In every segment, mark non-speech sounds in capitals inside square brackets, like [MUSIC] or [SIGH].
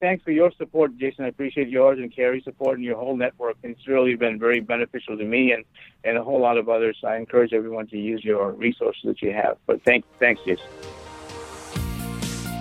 thanks for your support, Jason. I appreciate yours and Carrie's support and your whole network. It's really been very beneficial to me and, and a whole lot of others. I encourage everyone to use your resources that you have. But thank, thanks, Jason.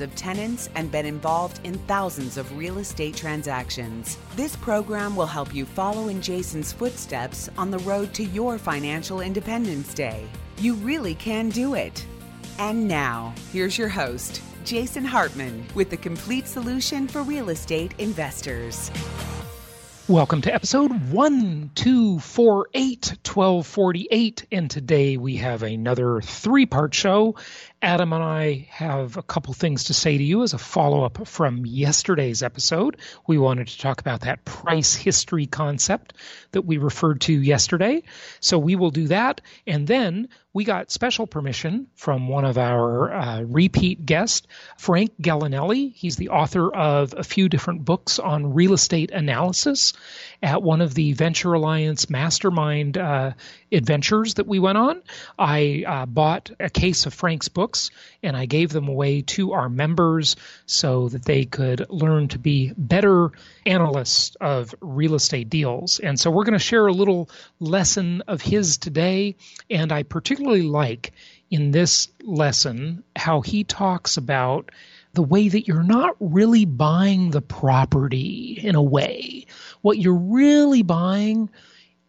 of tenants and been involved in thousands of real estate transactions. This program will help you follow in Jason's footsteps on the road to your financial independence day. You really can do it. And now, here's your host, Jason Hartman, with the complete solution for real estate investors. Welcome to episode 1248, 1248. And today we have another three part show. Adam and I have a couple things to say to you as a follow up from yesterday's episode. We wanted to talk about that price history concept that we referred to yesterday. So we will do that. And then we got special permission from one of our uh, repeat guests, Frank Gallinelli. He's the author of a few different books on real estate analysis at one of the Venture Alliance mastermind uh, adventures that we went on. I uh, bought a case of Frank's books and I gave them away to our members so that they could learn to be better analysts of real estate deals. And so we're going to share a little lesson of his today. And I particularly like in this lesson how he talks about the way that you're not really buying the property in a way. What you're really buying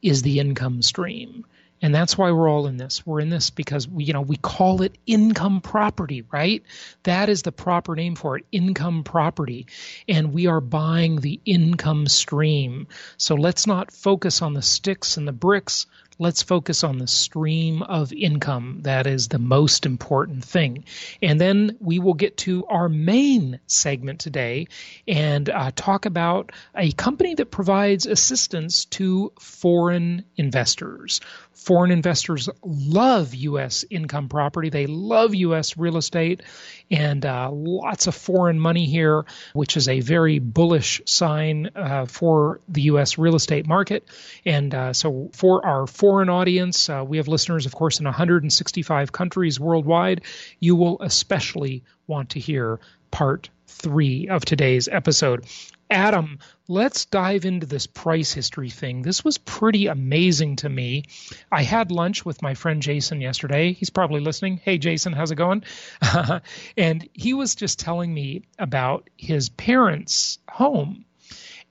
is the income stream. And that's why we're all in this. We're in this because we, you know, we call it income property, right? That is the proper name for it, income property. And we are buying the income stream. So let's not focus on the sticks and the bricks let's focus on the stream of income. That is the most important thing. And then we will get to our main segment today and uh, talk about a company that provides assistance to foreign investors. Foreign investors love U.S. income property. They love U.S. real estate and uh, lots of foreign money here, which is a very bullish sign uh, for the U.S. real estate market. And uh, so, for our foreign audience, uh, we have listeners, of course, in 165 countries worldwide. You will especially want to hear part three of today's episode. Adam, let's dive into this price history thing. This was pretty amazing to me. I had lunch with my friend Jason yesterday. He's probably listening. Hey, Jason, how's it going? [LAUGHS] and he was just telling me about his parents' home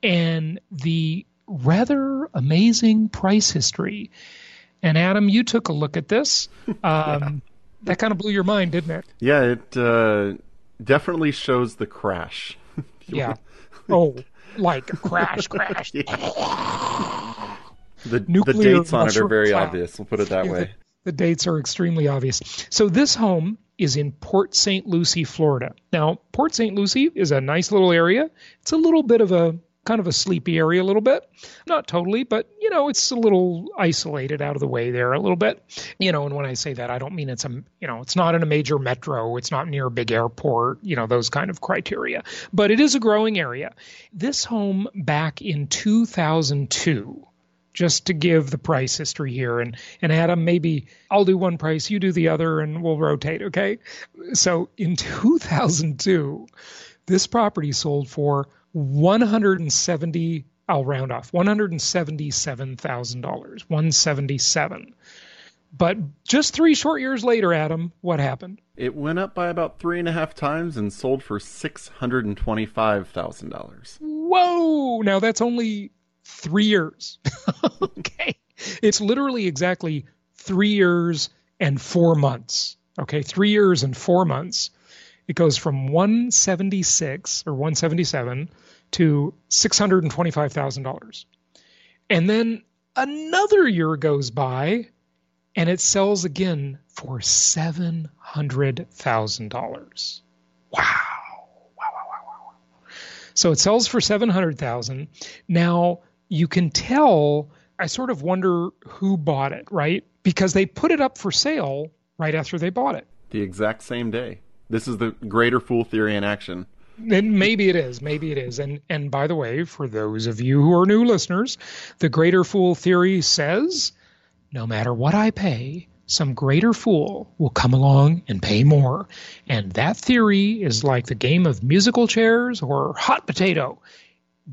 and the rather amazing price history. And Adam, you took a look at this. [LAUGHS] Um, yeah. That kind of blew your mind, didn't it? Yeah, it uh, definitely shows the crash. [LAUGHS] yeah oh, like crash, crash. [LAUGHS] the, the dates on it are very cloud. obvious. We'll put it that yeah, way. The, the dates are extremely obvious. So this home is in Port St. Lucie, Florida. Now, Port St. Lucie is a nice little area. It's a little bit of a kind of a sleepy area a little bit. Not totally, but you know, it's a little isolated out of the way there a little bit. You know, and when I say that, I don't mean it's a you know, it's not in a major metro, it's not near a big airport, you know, those kind of criteria. But it is a growing area. This home back in 2002 just to give the price history here and and Adam maybe I'll do one price you do the other and we'll rotate okay so in 2002 this property sold for 170 I'll round off $177,000 177 but just three short years later Adam what happened? It went up by about three and a half times and sold for $625,000 whoa! Now that's only three years. [LAUGHS] Okay. It's literally exactly three years and four months. Okay three years and four months it goes from 176 or 177 to $625,000. And then another year goes by and it sells again for $700,000. Wow. Wow, wow, wow, wow. So it sells for 700,000. Now you can tell I sort of wonder who bought it, right? Because they put it up for sale right after they bought it. The exact same day. This is the greater fool theory in action. And maybe it is, maybe it is. And and by the way, for those of you who are new listeners, the greater fool theory says no matter what I pay, some greater fool will come along and pay more. And that theory is like the game of musical chairs or hot potato.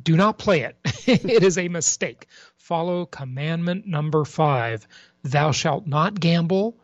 Do not play it. [LAUGHS] it is a mistake. Follow commandment number five Thou shalt not gamble.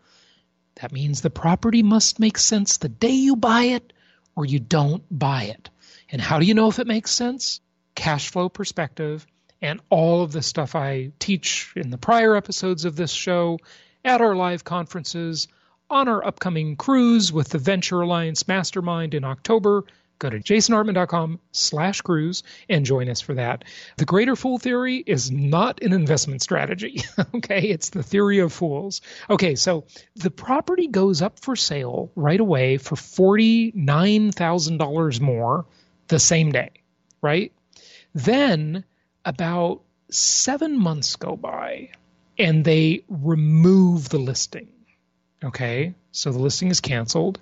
That means the property must make sense the day you buy it or you don't buy it. And how do you know if it makes sense? Cash flow perspective and all of the stuff I teach in the prior episodes of this show at our live conferences, on our upcoming cruise with the Venture Alliance Mastermind in October. Go to jasonhartman.com slash cruise and join us for that. The greater fool theory is not an investment strategy. [LAUGHS] okay, it's the theory of fools. Okay, so the property goes up for sale right away for $49,000 more the same day, right? Then about seven months go by and they remove the listing. Okay, so the listing is canceled.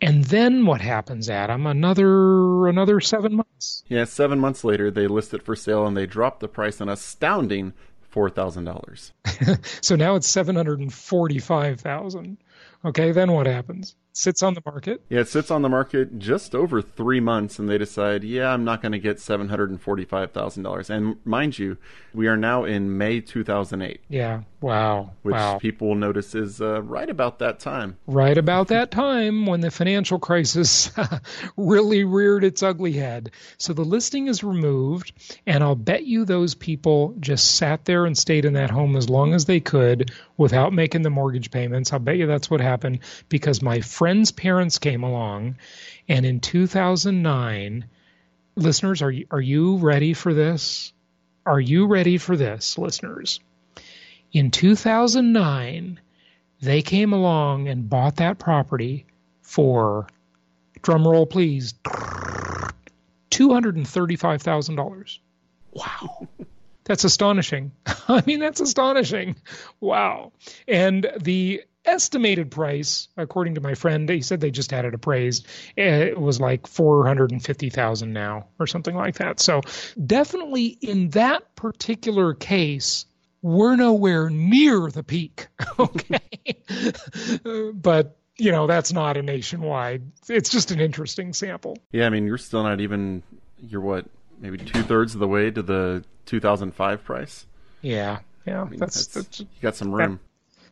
And then what happens, Adam? Another another seven months. Yeah, seven months later, they list it for sale and they drop the price an astounding four thousand dollars. [LAUGHS] so now it's seven hundred and forty-five thousand. Okay, then what happens? sits on the market. Yeah, it sits on the market just over three months, and they decide, yeah, I'm not going to get seven hundred and forty-five thousand dollars. And mind you, we are now in May 2008. Yeah, wow, which wow. people will notice is uh, right about that time. Right about that time when the financial crisis [LAUGHS] really reared its ugly head. So the listing is removed, and I'll bet you those people just sat there and stayed in that home as long as they could without making the mortgage payments. I'll bet you that's what happened because my friend's parents came along, and in 2009, listeners, are you, are you ready for this? Are you ready for this, listeners? In 2009, they came along and bought that property for, drumroll please, $235,000. Wow. That's astonishing. [LAUGHS] I mean, that's astonishing. Wow. And the estimated price, according to my friend, he said they just had it appraised. It was like four hundred and fifty thousand now, or something like that. So definitely in that particular case, we're nowhere near the peak. [LAUGHS] Okay, but you know that's not a nationwide. It's just an interesting sample. Yeah, I mean you're still not even you're what maybe two thirds of the way to the 2005 price. Yeah, yeah, I mean, that's, that's, that's, you got some room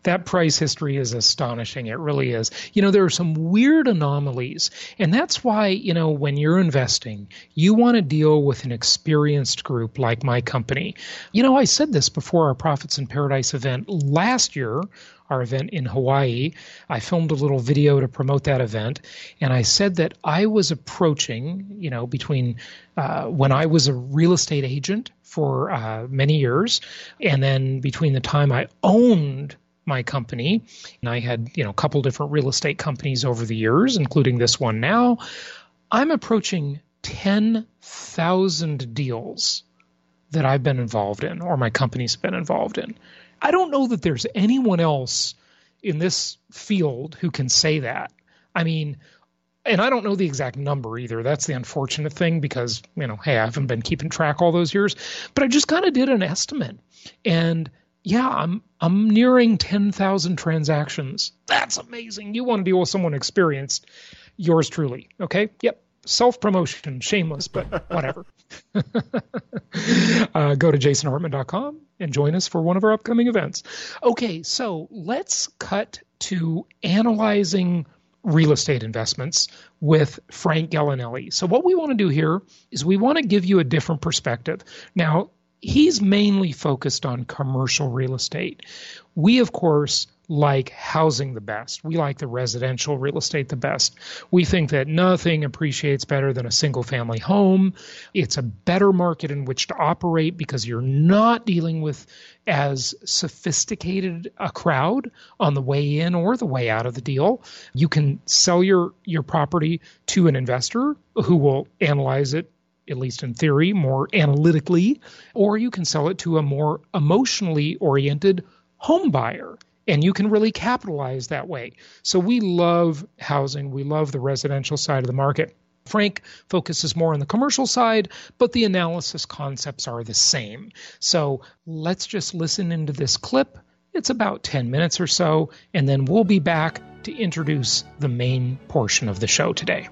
that price history is astonishing. It really is. You know, there are some weird anomalies. And that's why, you know, when you're investing, you want to deal with an experienced group like my company. You know, I said this before our Profits in Paradise event last year our event in Hawaii. I filmed a little video to promote that event, and I said that I was approaching, you know, between uh, when I was a real estate agent for uh, many years, and then between the time I owned my company, and I had you know a couple different real estate companies over the years, including this one now. I'm approaching ten thousand deals that I've been involved in, or my company's been involved in. I don't know that there's anyone else in this field who can say that. I mean, and I don't know the exact number either. That's the unfortunate thing because, you know, hey, I haven't been keeping track all those years, but I just kind of did an estimate. And yeah, I'm I'm nearing 10,000 transactions. That's amazing. You want to deal with someone experienced. Yours truly. Okay? Yep. Self promotion, shameless, but whatever. [LAUGHS] uh, go to jasonhartman.com and join us for one of our upcoming events. Okay, so let's cut to analyzing real estate investments with Frank Gallinelli. So, what we want to do here is we want to give you a different perspective. Now, he's mainly focused on commercial real estate. We, of course, like housing the best. We like the residential real estate the best. We think that nothing appreciates better than a single family home. It's a better market in which to operate because you're not dealing with as sophisticated a crowd on the way in or the way out of the deal. You can sell your your property to an investor who will analyze it at least in theory, more analytically, or you can sell it to a more emotionally oriented home buyer. And you can really capitalize that way. So we love housing. We love the residential side of the market. Frank focuses more on the commercial side, but the analysis concepts are the same. So let's just listen into this clip. It's about 10 minutes or so, and then we'll be back to introduce the main portion of the show today.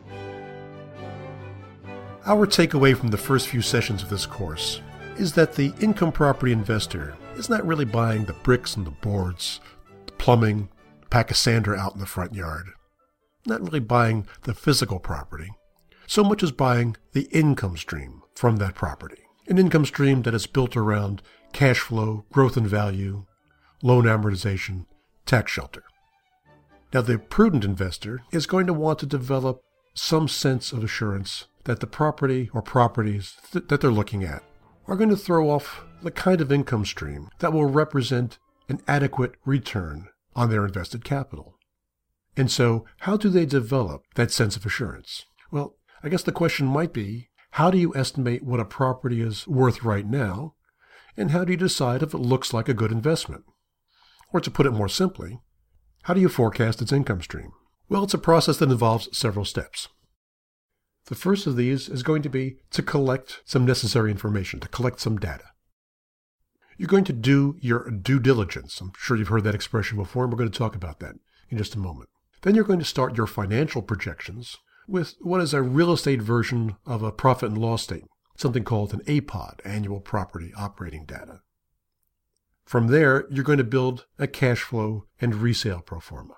Our takeaway from the first few sessions of this course is that the income property investor is not really buying the bricks and the boards, the plumbing, the pachysandra out in the front yard. Not really buying the physical property, so much as buying the income stream from that property. An income stream that is built around cash flow, growth in value, loan amortization, tax shelter. Now, the prudent investor is going to want to develop some sense of assurance that the property or properties th- that they're looking at are going to throw off the kind of income stream that will represent an adequate return on their invested capital. And so, how do they develop that sense of assurance? Well, I guess the question might be how do you estimate what a property is worth right now? And how do you decide if it looks like a good investment? Or to put it more simply, how do you forecast its income stream? Well, it's a process that involves several steps. The first of these is going to be to collect some necessary information, to collect some data. You're going to do your due diligence. I'm sure you've heard that expression before, and we're going to talk about that in just a moment. Then you're going to start your financial projections with what is a real estate version of a profit and loss statement, something called an APOD, Annual Property Operating Data. From there, you're going to build a cash flow and resale pro forma.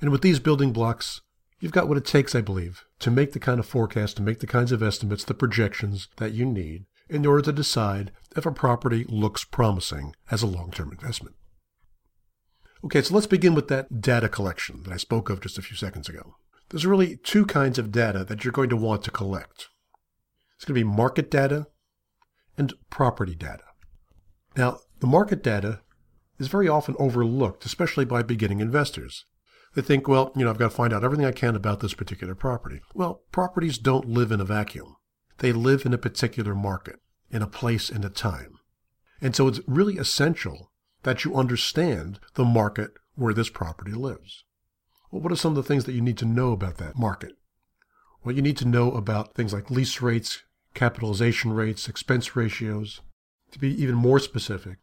And with these building blocks, You've got what it takes, I believe, to make the kind of forecast, to make the kinds of estimates, the projections that you need in order to decide if a property looks promising as a long term investment. Okay, so let's begin with that data collection that I spoke of just a few seconds ago. There's really two kinds of data that you're going to want to collect. It's going to be market data and property data. Now, the market data is very often overlooked, especially by beginning investors. They think, well, you know, I've got to find out everything I can about this particular property. Well, properties don't live in a vacuum. They live in a particular market, in a place and a time. And so it's really essential that you understand the market where this property lives. Well, what are some of the things that you need to know about that market? Well, you need to know about things like lease rates, capitalization rates, expense ratios. To be even more specific,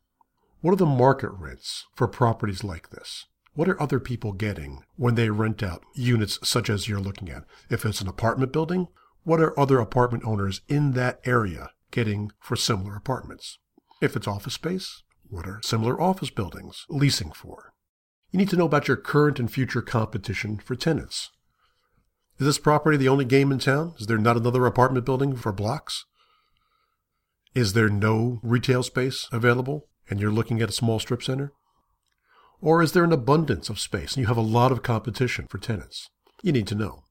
what are the market rents for properties like this? What are other people getting when they rent out units such as you're looking at? If it's an apartment building, what are other apartment owners in that area getting for similar apartments? If it's office space, what are similar office buildings leasing for? You need to know about your current and future competition for tenants. Is this property the only game in town? Is there not another apartment building for blocks? Is there no retail space available and you're looking at a small strip center? Or is there an abundance of space and you have a lot of competition for tenants? You need to know.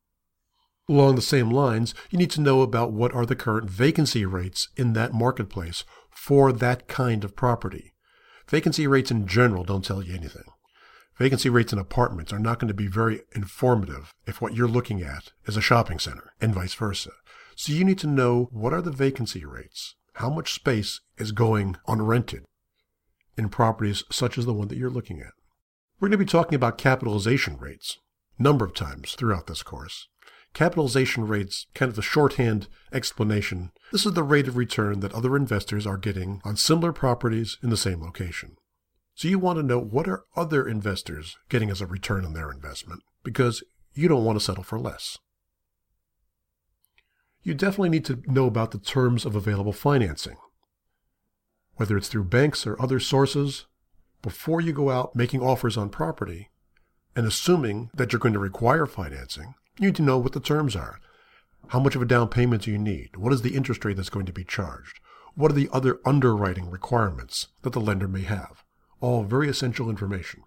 Along the same lines, you need to know about what are the current vacancy rates in that marketplace for that kind of property. Vacancy rates in general don't tell you anything. Vacancy rates in apartments are not going to be very informative if what you're looking at is a shopping center and vice versa. So you need to know what are the vacancy rates? How much space is going unrented in properties such as the one that you're looking at? We're going to be talking about capitalization rates a number of times throughout this course. Capitalization rates, kind of the shorthand explanation, this is the rate of return that other investors are getting on similar properties in the same location. So you want to know what are other investors getting as a return on their investment because you don't want to settle for less. You definitely need to know about the terms of available financing. Whether it's through banks or other sources, before you go out making offers on property and assuming that you're going to require financing, you need to know what the terms are. How much of a down payment do you need? What is the interest rate that's going to be charged? What are the other underwriting requirements that the lender may have? All very essential information.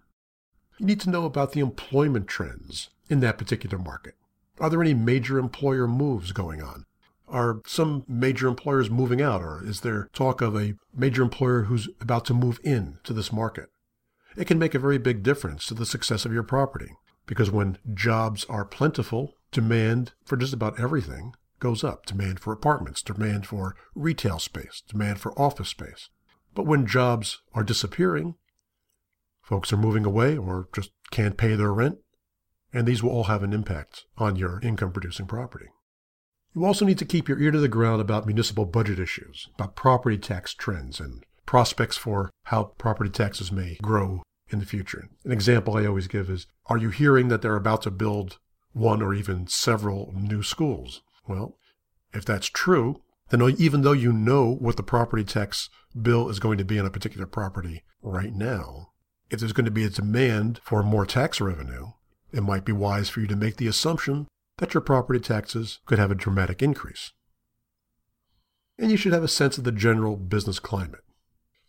You need to know about the employment trends in that particular market. Are there any major employer moves going on? Are some major employers moving out, or is there talk of a major employer who's about to move in to this market? It can make a very big difference to the success of your property because when jobs are plentiful, demand for just about everything goes up. Demand for apartments, demand for retail space, demand for office space. But when jobs are disappearing, folks are moving away or just can't pay their rent, and these will all have an impact on your income producing property. You also need to keep your ear to the ground about municipal budget issues, about property tax trends, and prospects for how property taxes may grow in the future. An example I always give is Are you hearing that they're about to build one or even several new schools? Well, if that's true, then even though you know what the property tax bill is going to be on a particular property right now, if there's going to be a demand for more tax revenue, it might be wise for you to make the assumption that your property taxes could have a dramatic increase. And you should have a sense of the general business climate.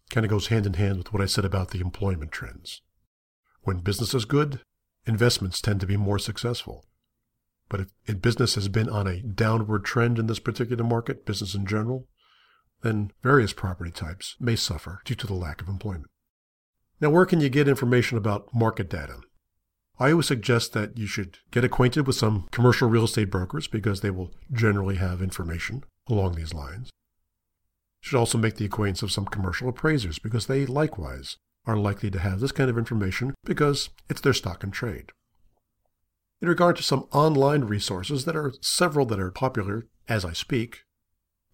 Kind of goes hand in hand with what I said about the employment trends. When business is good, investments tend to be more successful. But if, business has been on a downward trend in this particular market, business in general, then various property types may suffer due to the lack of employment. Now, where can you get information about market data? I always suggest that you should get acquainted with some commercial real estate brokers because they will generally have information along these lines. You should also make the acquaintance of some commercial appraisers because they likewise are likely to have this kind of information because it's their stock and trade. In regard to some online resources, there are several that are popular as I speak,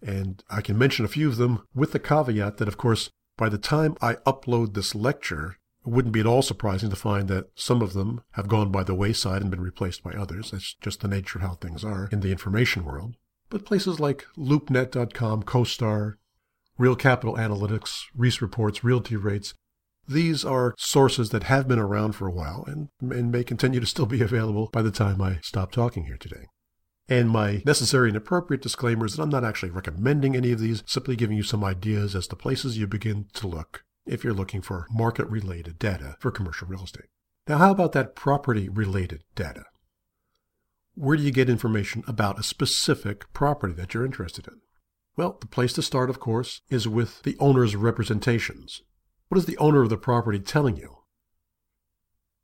and I can mention a few of them with the caveat that, of course, by the time I upload this lecture, it wouldn't be at all surprising to find that some of them have gone by the wayside and been replaced by others. That's just the nature of how things are in the information world. But places like LoopNet.com, CoStar, Real Capital Analytics, Reis Reports, Realty Rates, these are sources that have been around for a while and, and may continue to still be [LAUGHS] available by the time I stop talking here today. And my necessary and appropriate disclaimer is that I'm not actually recommending any of these, simply giving you some ideas as to places you begin to look if you're looking for market related data for commercial real estate. Now, how about that property related data? Where do you get information about a specific property that you're interested in? Well, the place to start, of course, is with the owner's representations. What is the owner of the property telling you?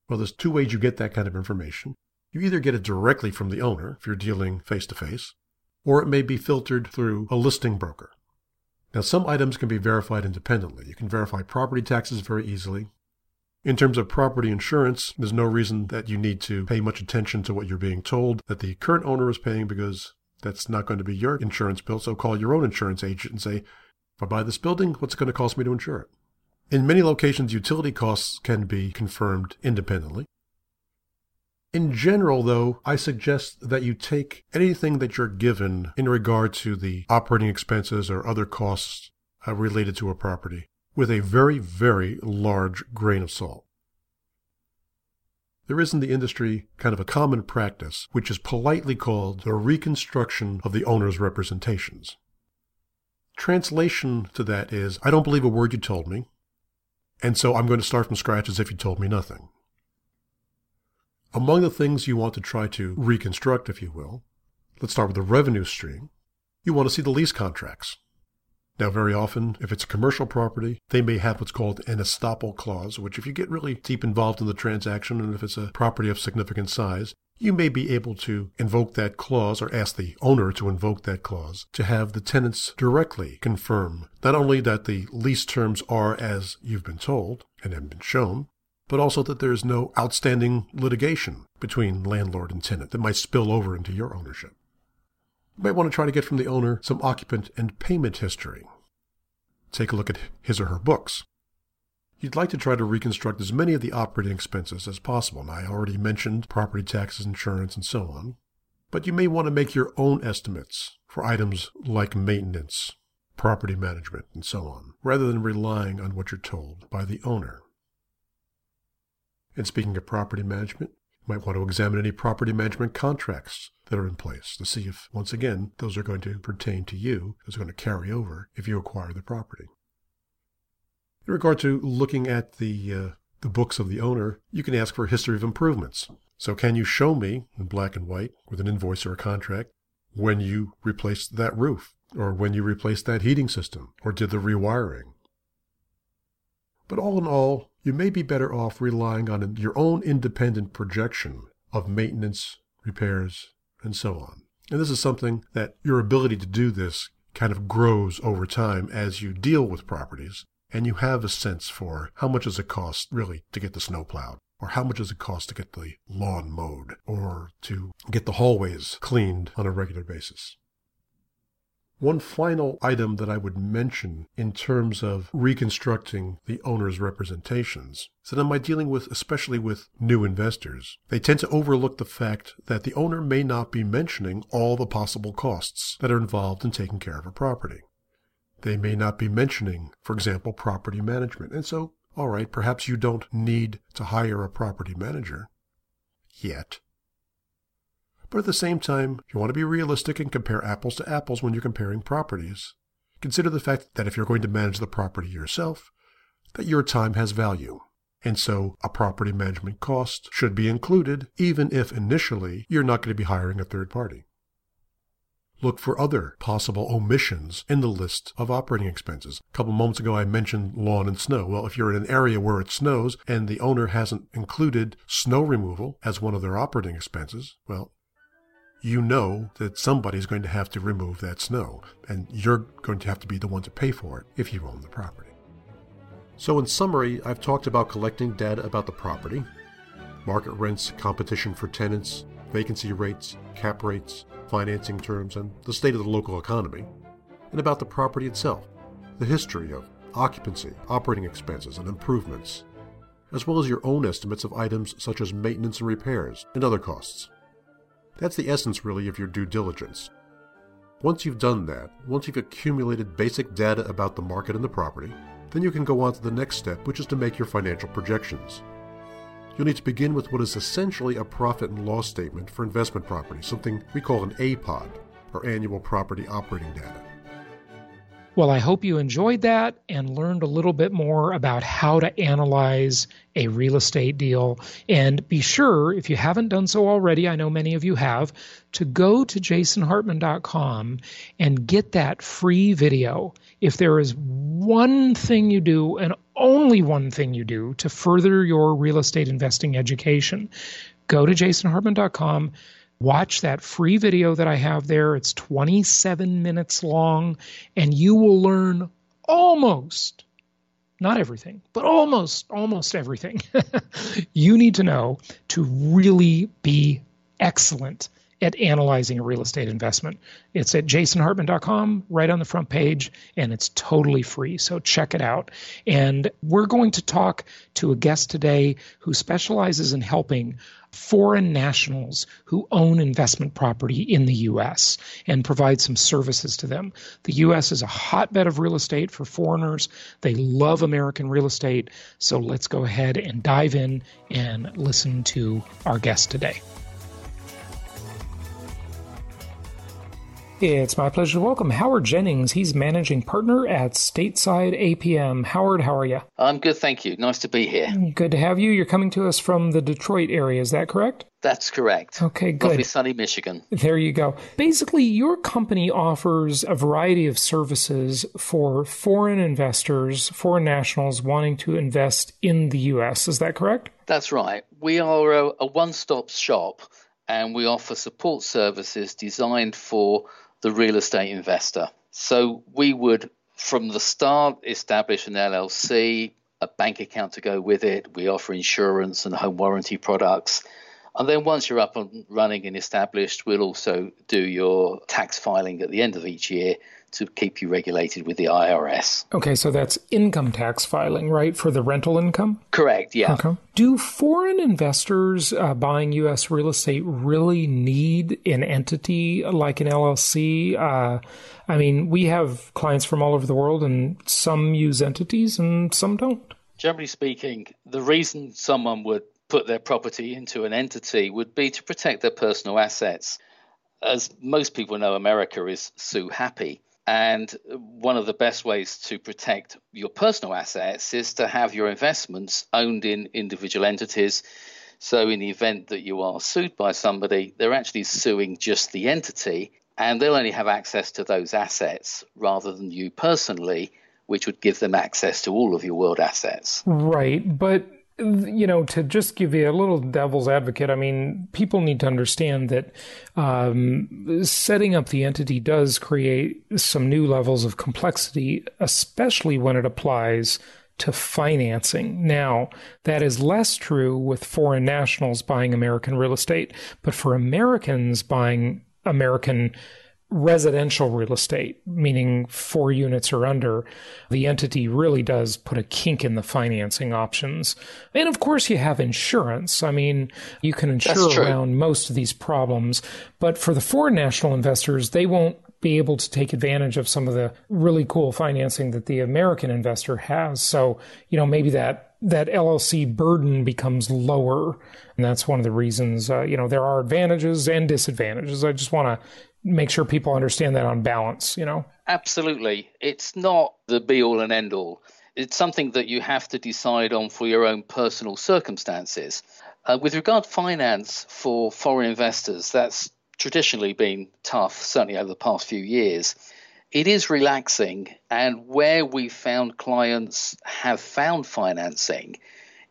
Well, there's two ways you get that kind of information. You either get it directly from the owner, if you're dealing face to face, or it may be filtered through a listing broker. Now, some items can be verified independently. You can verify property taxes very easily. In terms of property insurance, there's no reason that you need to pay much attention to what you're being told that the current owner is paying because that's not going to be your insurance bill. So call your own insurance agent and say, if I buy this building, what's it going to cost me to insure it? In many locations, utility costs can be confirmed independently. In general, though, I suggest that you take anything that you're given in regard to the operating expenses or other costs uh, related to a property with a very, very large grain of salt. There is in the industry kind of a common practice, which is politely called the reconstruction of the owner's representations. Translation to that is, I don't believe a word you told me, and so I'm going to start from scratch as if you told me nothing. Among the things you want to try to reconstruct, if you will, let's start with the revenue stream. You want to see the lease contracts. Now, very often, if it's a commercial property, they may have what's called an estoppel clause, which if you get really deep involved in the transaction and if it's a property of significant size, you may be able to invoke that clause or ask the owner to invoke that clause to have the tenants directly confirm not only that the lease terms are as you've been told and have been shown, but also that there is no outstanding litigation between landlord and tenant that might spill over into your ownership. You might want to try to get from the owner some occupant and payment history. Take a look at his or her books. You'd like to try to reconstruct as many of the operating expenses as possible. Now, I already mentioned property taxes, insurance, and so on. But you may want to make your own estimates for items like maintenance, property management, and so on, rather than relying on what you're told by the owner. And speaking of property management, you might want to examine any property management contracts that are in place to see if, once again, those are going to pertain to you, those are going to carry over if you acquire the property. In regard to looking at the, uh, the books of the owner, you can ask for a history of improvements. So, can you show me in black and white with an invoice or a contract when you replaced that roof, or when you replaced that heating system, or did the rewiring? But all in all, you may be better off relying on your own independent projection of maintenance, repairs, and so on. And this is something that your ability to do this kind of grows over time as you deal with properties and you have a sense for how much does it cost really to get the snow plowed or how much does it cost to get the lawn mowed or to get the hallways cleaned on a regular basis. One final item that I would mention in terms of reconstructing the owner's representations is that am I dealing with, especially with new investors, they tend to overlook the fact that the owner may not be mentioning all the possible costs that are involved in taking care of a property. They may not be mentioning, for example, property management. And so, all right, perhaps you don't need to hire a property manager yet. But at the same time, you want to be realistic and compare apples to apples when you're comparing properties. Consider the fact that if you're going to manage the property yourself, that your time has value. And so a property management cost should be included, even if initially you're not going to be hiring a third party. Look for other possible omissions in the list of operating expenses. A couple moments ago, I mentioned lawn and snow. Well, if you're in an area where it snows and the owner hasn't included snow removal as one of their operating expenses, well, you know that somebody's going to have to remove that snow, and you're going to have to be the one to pay for it if you own the property. So, in summary, I've talked about collecting data about the property, market rents, competition for tenants, vacancy rates, cap rates, financing terms, and the state of the local economy, and about the property itself, the history of occupancy, operating expenses, and improvements, as well as your own estimates of items such as maintenance and repairs and other costs. That's the essence, really, of your due diligence. Once you've done that, once you've accumulated basic data about the market and the property, then you can go on to the next step, which is to make your financial projections. You'll need to begin with what is essentially a profit and loss statement for investment property, something we call an APOD, or Annual Property Operating Data. Well, I hope you enjoyed that and learned a little bit more about how to analyze a real estate deal. And be sure, if you haven't done so already, I know many of you have, to go to jasonhartman.com and get that free video. If there is one thing you do and only one thing you do to further your real estate investing education, go to jasonhartman.com Watch that free video that I have there. It's 27 minutes long, and you will learn almost, not everything, but almost, almost everything [LAUGHS] you need to know to really be excellent at analyzing a real estate investment. It's at jasonhartman.com, right on the front page, and it's totally free. So check it out. And we're going to talk to a guest today who specializes in helping foreign nationals who own investment property in the U.S. and provide some services to them. The U.S. is a hotbed of real estate for foreigners. They love American real estate. So let's go ahead and dive in and listen to our guest today. It's my pleasure to welcome Howard Jennings. He's managing partner at Stateside APM. Howard, how are you? I'm good, thank you. Nice to be here. Good to have you. You're coming to us from the Detroit area, is that correct? That's correct. Okay, good. Lovely sunny Michigan. There you go. Basically, your company offers a variety of services for foreign investors, foreign nationals wanting to invest in the U.S. Is that correct? That's right. We are a, a one stop shop and we offer support services designed for the real estate investor. So we would, from the start, establish an LLC, a bank account to go with it. We offer insurance and home warranty products. And then once you're up and running and established, we'll also do your tax filing at the end of each year to keep you regulated with the IRS. Okay, so that's income tax filing, right, for the rental income? Correct, yeah. Okay. Do foreign investors uh, buying U.S. real estate really need an entity like an LLC? Uh, I mean, we have clients from all over the world, and some use entities and some don't. Generally speaking, the reason someone would put their property into an entity would be to protect their personal assets. As most people know, America is sue happy. And one of the best ways to protect your personal assets is to have your investments owned in individual entities. So, in the event that you are sued by somebody, they're actually suing just the entity, and they'll only have access to those assets rather than you personally, which would give them access to all of your world assets. Right. But you know, to just give you a little devil's advocate, I mean, people need to understand that um, setting up the entity does create some new levels of complexity, especially when it applies to financing. Now, that is less true with foreign nationals buying American real estate, but for Americans buying American residential real estate, meaning four units or under, the entity really does put a kink in the financing options. And of course, you have insurance. I mean, you can insure around most of these problems. But for the foreign national investors, they won't be able to take advantage of some of the really cool financing that the American investor has. So, you know, maybe that that LLC burden becomes lower, and that's one of the reasons. Uh, you know, there are advantages and disadvantages. I just want to make sure people understand that on balance, you know? Absolutely. It's not the be all and end all. It's something that you have to decide on for your own personal circumstances. Uh, with regard finance for foreign investors, that's traditionally been tough, certainly over the past few years. It is relaxing, and where we found clients have found financing,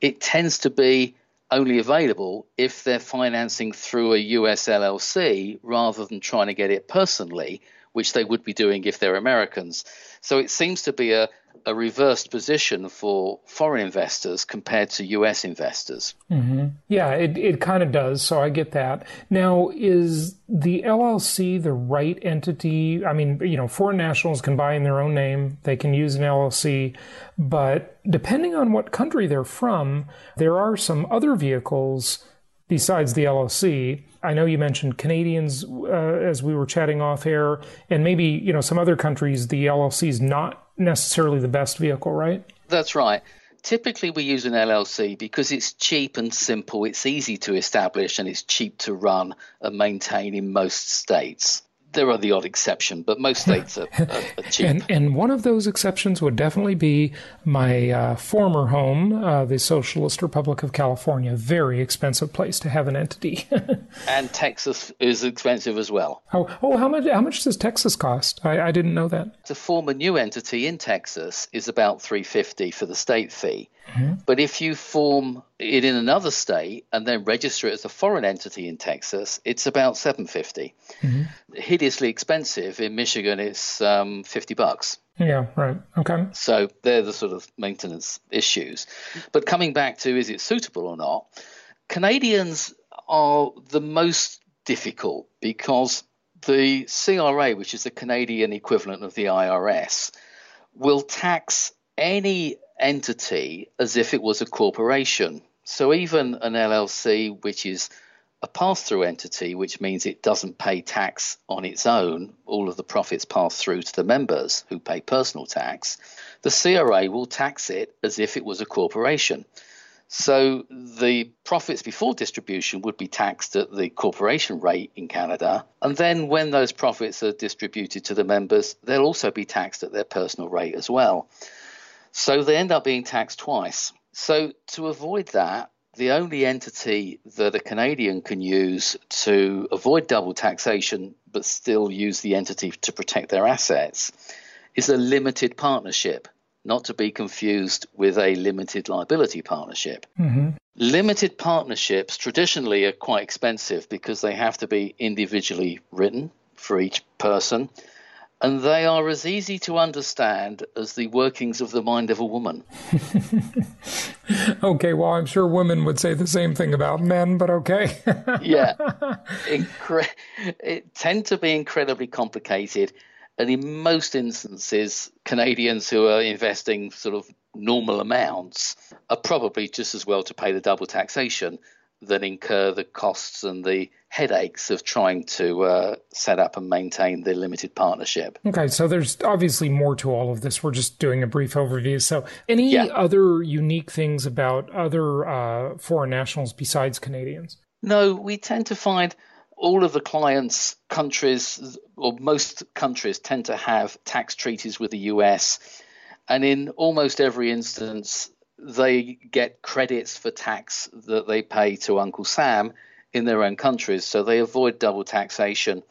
it tends to be only available if they're financing through a US LLC rather than trying to get it personally, which they would be doing if they're Americans. So it seems to be a, a reversed position for foreign investors compared to U.S. investors. Mm-hmm. Yeah, it, it kind of does. So I get that. Now, is the LLC the right entity? I mean, you know, foreign nationals can buy in their own name, they can use an LLC, but depending on what country they're from, there are some other vehicles besides the LLC. I know you mentioned Canadians uh, as we were chatting off air, and maybe you know some other countries the LLC is not necessarily the best vehicle, right? That's right. Typically, we use an LLC because it's cheap and simple, it's easy to establish, and it's cheap to run and maintain in most states there are the odd exception, but most states are, are, are cheap. and, and, one of those exceptions would definitely be my uh, former home, uh, the Socialist Republic of California. Very expensive place to have an entity. [LAUGHS] and Texas is expensive as well. Oh, oh, how much? How much does Texas cost? I, I didn't know that. To form a new entity in Texas is about three fifty for the state fee. Mm-hmm. But if you form it in another state and then register it as a foreign entity in Texas, it's about 750. Mm-hmm. Hideously expensive. In Michigan, it's um, 50 bucks. Yeah, right. Okay. So they're the sort of maintenance issues. But coming back to is it suitable or not, Canadians are the most difficult because the CRA, which is the Canadian equivalent of the IRS, will tax any entity as if it was a corporation. So even an LLC, which is a pass through entity, which means it doesn't pay tax on its own, all of the profits pass through to the members who pay personal tax, the CRA will tax it as if it was a corporation. So the profits before distribution would be taxed at the corporation rate in Canada. And then when those profits are distributed to the members, they'll also be taxed at their personal rate as well. So they end up being taxed twice. So to avoid that, the only entity that a Canadian can use to avoid double taxation but still use the entity to protect their assets is a limited partnership, not to be confused with a limited liability partnership. Mm-hmm. Limited partnerships traditionally are quite expensive because they have to be individually written for each person and they are as easy to understand as the workings of the mind of a woman. [LAUGHS] okay, well, I'm sure women would say the same thing about men, but okay. [LAUGHS] yeah, Incre- it tend to be incredibly complicated, and in most instances, Canadians who are investing sort of normal amounts are probably just as well to pay the double taxation than incur the costs and the headaches of trying to uh, set up and maintain the limited partnership. Okay, so there's obviously more to all of this. We're just doing a brief overview. So, any yeah. other unique things about other uh, foreign nationals besides Canadians? No, we tend to find all of the clients' countries, or most countries, tend to have tax treaties with the US. And in almost every instance, they get credits for tax that they pay to Uncle Sam in their own countries, so they avoid double taxation,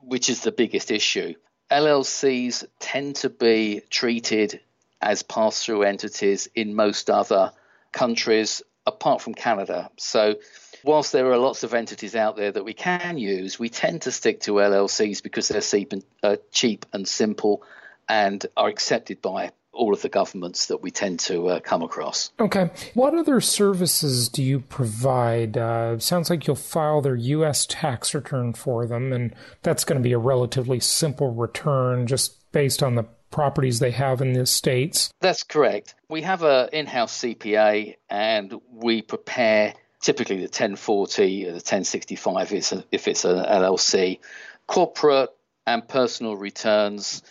which is the biggest issue. LLCs tend to be treated as pass through entities in most other countries apart from Canada. So, whilst there are lots of entities out there that we can use, we tend to stick to LLCs because they're cheap and, uh, cheap and simple and are accepted by all of the governments that we tend to uh, come across. Okay. What other services do you provide? Uh, sounds like you'll file their U.S. tax return for them, and that's going to be a relatively simple return just based on the properties they have in the states. That's correct. We have an in-house CPA, and we prepare typically the 1040 or the 1065 if it's an LLC, corporate and personal returns.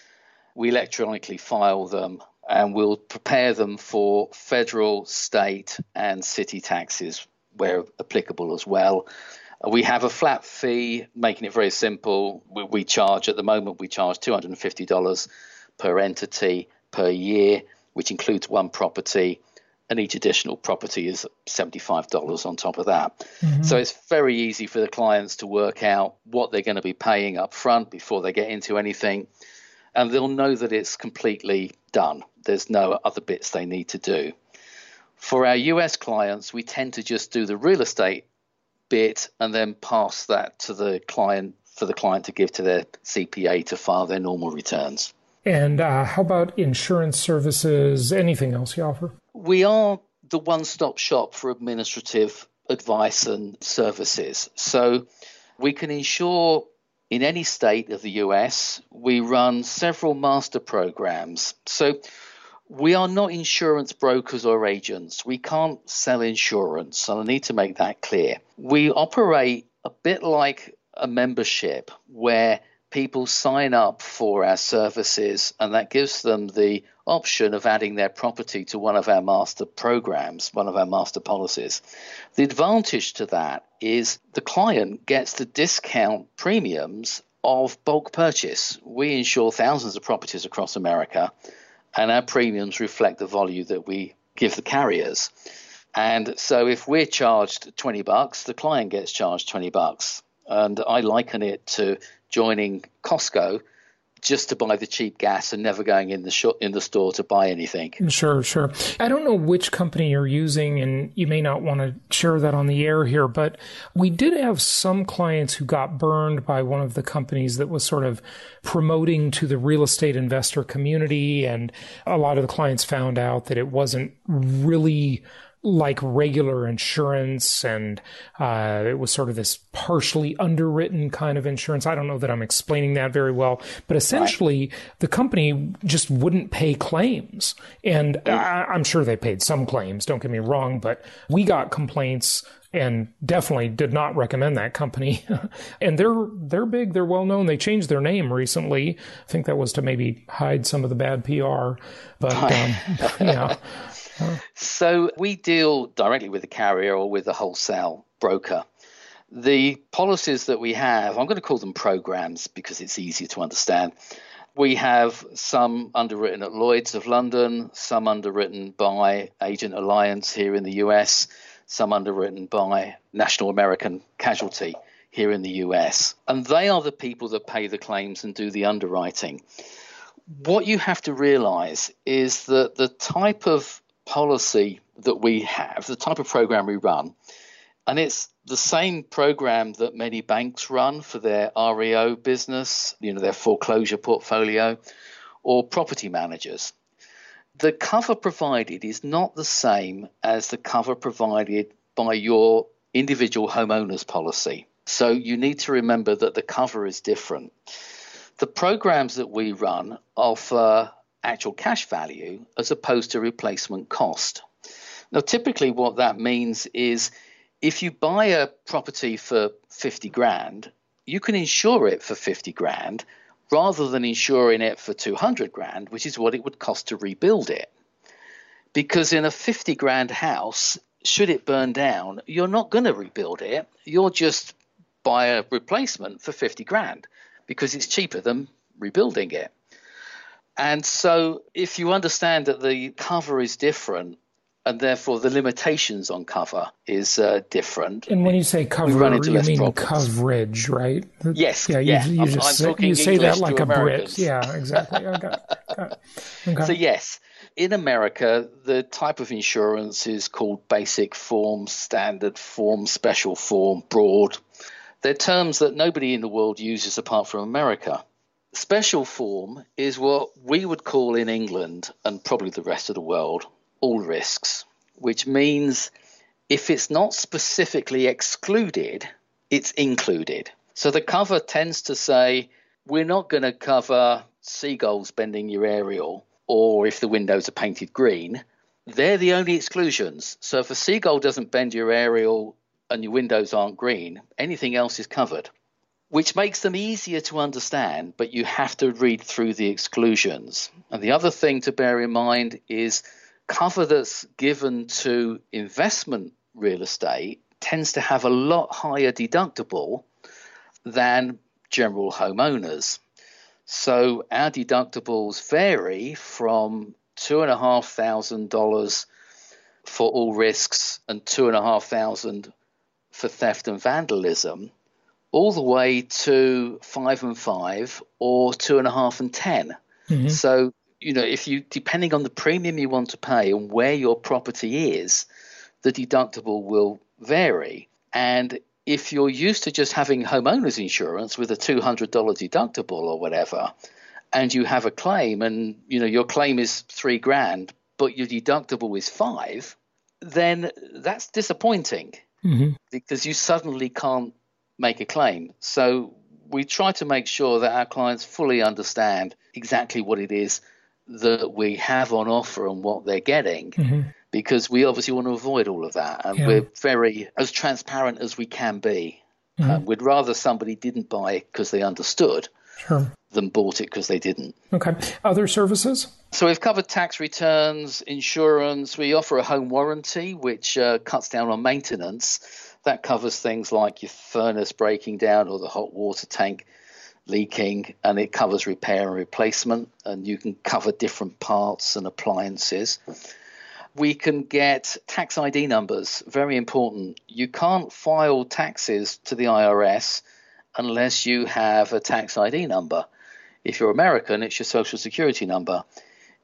We electronically file them and we'll prepare them for federal, state, and city taxes where applicable as well. We have a flat fee, making it very simple. We, we charge at the moment we charge two hundred and fifty dollars per entity per year, which includes one property, and each additional property is $75 on top of that. Mm-hmm. So it's very easy for the clients to work out what they're going to be paying up front before they get into anything, and they'll know that it's completely done. There's no other bits they need to do. For our US clients, we tend to just do the real estate bit and then pass that to the client for the client to give to their CPA to file their normal returns. And uh, how about insurance services? Anything else you offer? We are the one stop shop for administrative advice and services. So we can insure in any state of the US. We run several master programs. So we are not insurance brokers or agents. We can't sell insurance, and I need to make that clear. We operate a bit like a membership where people sign up for our services, and that gives them the option of adding their property to one of our master programs, one of our master policies. The advantage to that is the client gets the discount premiums of bulk purchase. We insure thousands of properties across America, and our premiums reflect the value that we give the carriers. And so if we're charged 20 bucks, the client gets charged 20 bucks. And I liken it to joining Costco just to buy the cheap gas and never going in the sh- in the store to buy anything. Sure, sure. I don't know which company you're using, and you may not want to share that on the air here, but we did have some clients who got burned by one of the companies that was sort of promoting to the real estate investor community, and a lot of the clients found out that it wasn't really like regular insurance and uh, it was sort of this partially underwritten kind of insurance. I don't know that I'm explaining that very well, but essentially right. the company just wouldn't pay claims. And I, I'm sure they paid some claims, don't get me wrong, but we got complaints and definitely did not recommend that company. [LAUGHS] and they're they're big, they're well known. They changed their name recently. I think that was to maybe hide some of the bad PR. But um, [LAUGHS] yeah, so we deal directly with the carrier or with the wholesale broker. The policies that we have, I'm going to call them programs because it's easier to understand. We have some underwritten at Lloyd's of London, some underwritten by Agent Alliance here in the US, some underwritten by National American Casualty here in the US. And they are the people that pay the claims and do the underwriting. What you have to realize is that the type of policy that we have, the type of program we run, and it's the same program that many banks run for their REO business, you know, their foreclosure portfolio, or property managers. The cover provided is not the same as the cover provided by your individual homeowner's policy. So you need to remember that the cover is different. The programs that we run offer actual cash value as opposed to replacement cost. Now, typically, what that means is if you buy a property for 50 grand, you can insure it for 50 grand rather than insuring it for 200 grand, which is what it would cost to rebuild it. Because in a 50 grand house, should it burn down, you're not going to rebuild it. You'll just buy a replacement for 50 grand because it's cheaper than rebuilding it. And so, if you understand that the cover is different, and therefore the limitations on cover is uh, different. And when you say cover, you mean problems. coverage, right? Yes. Yeah. You, yeah. you, I'm, just I'm say, you say that like a Americans. Brit. Yeah. Exactly. Got Okay. So yes, in America, the type of insurance is called basic form, standard form, special form, broad. They're terms that nobody in the world uses apart from America. Special form is what we would call in England and probably the rest of the world all risks, which means if it's not specifically excluded, it's included. So the cover tends to say, we're not going to cover seagulls bending your aerial or if the windows are painted green. They're the only exclusions. So if a seagull doesn't bend your aerial and your windows aren't green, anything else is covered, which makes them easier to understand, but you have to read through the exclusions. And the other thing to bear in mind is cover that's given to investment real estate tends to have a lot higher deductible than general homeowners. So our deductibles vary from two and a half thousand dollars for all risks and two and a half thousand for theft and vandalism, all the way to five and five or two and a half and 10 mm-hmm. So you know if you depending on the premium you want to pay and where your property is, the deductible will vary. And if you're used to just having homeowners insurance with a $200 deductible or whatever, and you have a claim and you know your claim is three grand, but your deductible is five, then that's disappointing mm-hmm. because you suddenly can't make a claim. So we try to make sure that our clients fully understand exactly what it is that we have on offer and what they're getting. Mm-hmm because we obviously want to avoid all of that. And yeah. we're very as transparent as we can be. Mm-hmm. Uh, we'd rather somebody didn't buy it because they understood sure. than bought it because they didn't. Okay. Other services? So we've covered tax returns, insurance. We offer a home warranty, which uh, cuts down on maintenance. That covers things like your furnace breaking down or the hot water tank leaking, and it covers repair and replacement. And you can cover different parts and appliances we can get tax ID numbers. Very important. You can't file taxes to the IRS unless you have a tax ID number. If you're American, it's your social security number.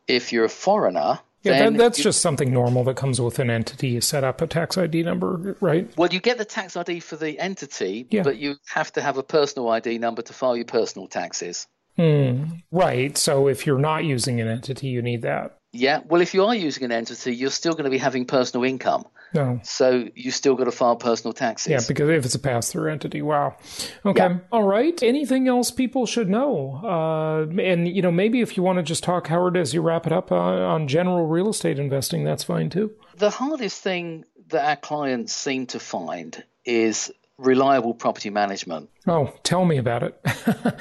If you're a foreigner, yeah, that, that's you, just something normal that comes with an entity. You set up a tax ID number, right? Well, you get the tax ID for the entity, yeah. but you have to have a personal ID number to file your personal taxes. Mm, right. So if you're not using an entity, you need that. Yeah, well, if you are using an entity, you're still going to be having personal income. No. So you still got to file personal taxes. Yeah, because if it's a pass through entity, wow. Okay. Yeah. All right. Anything else people should know? Uh, and, you know, maybe if you want to just talk, Howard, as you wrap it up uh, on general real estate investing, that's fine too. The hardest thing that our clients seem to find is reliable property management. Oh, tell me about it.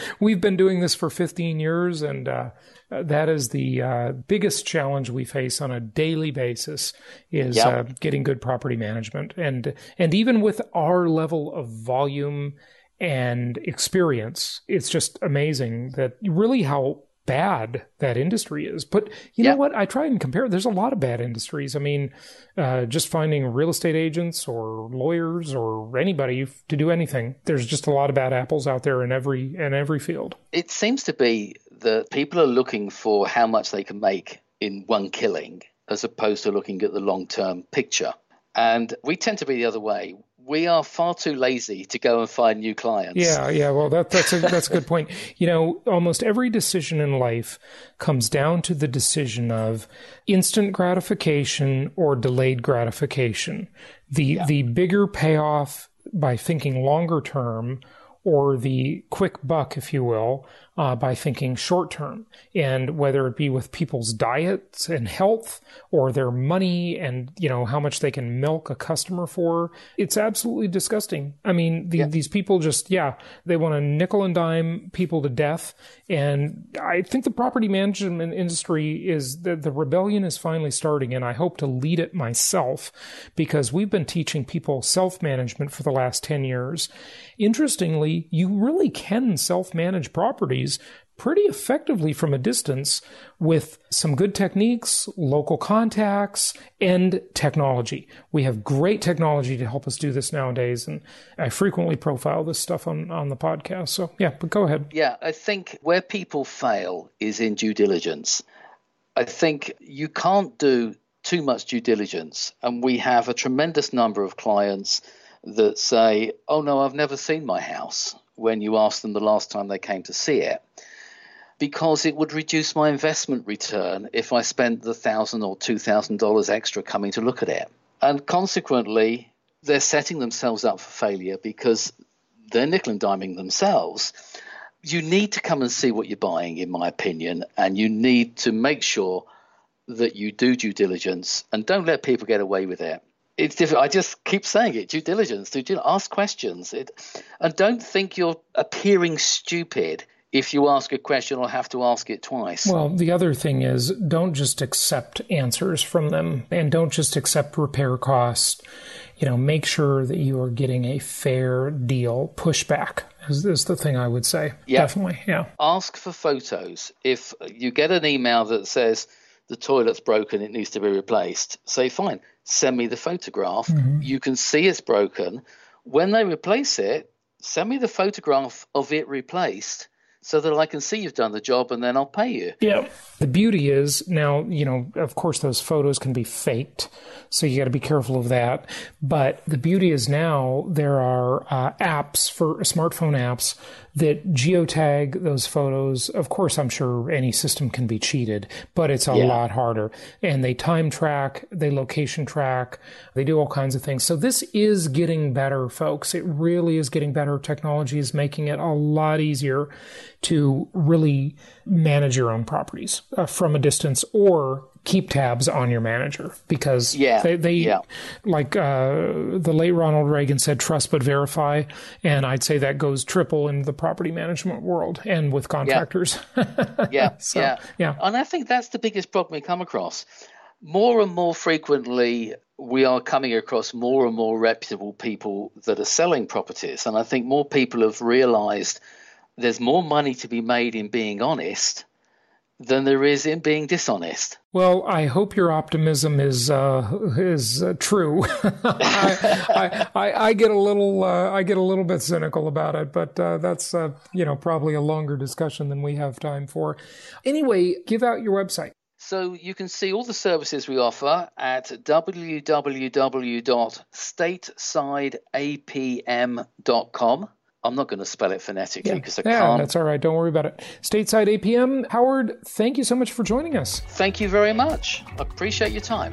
[LAUGHS] We've been doing this for 15 years, and uh, that is the uh, biggest challenge we face on a daily basis is yep. uh, getting good property management. And and even with our level of volume and experience, it's just amazing that really how bad that industry is. But you know what? I try and compare. There's a lot of bad industries. I mean, uh, just finding real estate agents or lawyers or anybody to do anything. There's just a lot of bad apples out there in every in every field. It seems to be that people are looking for how much they can make in one killing, as opposed to looking at the long term picture. And we tend to be the other way we are far too lazy to go and find new clients. Yeah, yeah. Well, that, that's a that's a good point. [LAUGHS] You know, almost every decision in life comes down to the decision of instant gratification or delayed gratification. The yeah. the bigger payoff by thinking longer term or the quick buck, if you will, uh, by thinking short term. And whether it be with people's diets and health or their money and, you know, how much they can milk a customer for, it's absolutely disgusting. I mean, the, yeah. these people just, yeah, they want to nickel and dime people to death. And I think the property management industry is that the rebellion is finally starting. And I hope to lead it myself because we've been teaching people self management for the last 10 years. Interestingly, you really can self manage pretty effectively from a distance with some good techniques, local contacts, and technology. We have great technology to help us do this nowadays, and I frequently profile this stuff on, on the podcast. So, yeah, but go ahead. Yeah, I think where people fail is in due diligence. I think you can't do too much due diligence. And we have a tremendous number of clients that say, Oh, no, I've never seen my house when you ask them the last time they came to see it. Because it would reduce my investment return if I spent the thousand or two thousand dollars extra coming to look at it. And consequently, they're setting themselves up for failure because they're nickel and diming themselves. You need to come and see what you're buying, in my opinion, and you need to make sure that you do due diligence and don't let people get away with it. It's different. I just keep saying it: due diligence, do you ask questions, it, and don't think you're appearing stupid if you ask a question or have to ask it twice. Well, the other thing is don't just accept answers from them and don't just accept repair costs. You know, make sure that you are getting a fair deal. Pushback is, is the thing I would say. Definitely. Yeah. Ask for photos. If you get an email that says, the toilet's broken, it needs to be replaced. Say, fine, send me the photograph. Mm-hmm. You can see it's broken. When they replace it, send me the photograph of it replaced so that I can see you've done the job and then I'll pay you. Yeah. The beauty is now, you know, of course, those photos can be faked. So you got to be careful of that. But the beauty is now there are uh, apps for smartphone apps that geotag those photos. Of course, I'm sure any system can be cheated, but it's a yeah. lot harder. And they time track, they location track, they do all kinds of things. So this is getting better, folks. It really is getting better. Technology is making it a lot easier to really manage your own properties uh, from a distance or keep tabs on your manager because yeah, they, they yeah. like uh, the late Ronald Reagan said, trust but verify. And I'd say that goes triple in the property management world and with contractors. [LAUGHS] Yeah. yeah. [LAUGHS] so, yeah. Yeah. And I think that's the biggest problem we come across. More and more frequently, we are coming across more and more reputable people that are selling properties. And I think more people have realized there's more money to be made in being honest than there is in being dishonest. Well, I hope your optimism is uh, is uh, true. [LAUGHS] I, I, I, get a little uh, I get a little bit cynical about it, but uh, that's uh, you know probably a longer discussion than we have time for. Anyway, give out your website. So you can see all the services we offer at www.statesideapm.com. I'm not going to spell it phonetically because yeah. I can't. Yeah, that's all right. Don't worry about it. Stateside APM. Howard, thank you so much for joining us. Thank you very much. I appreciate your time.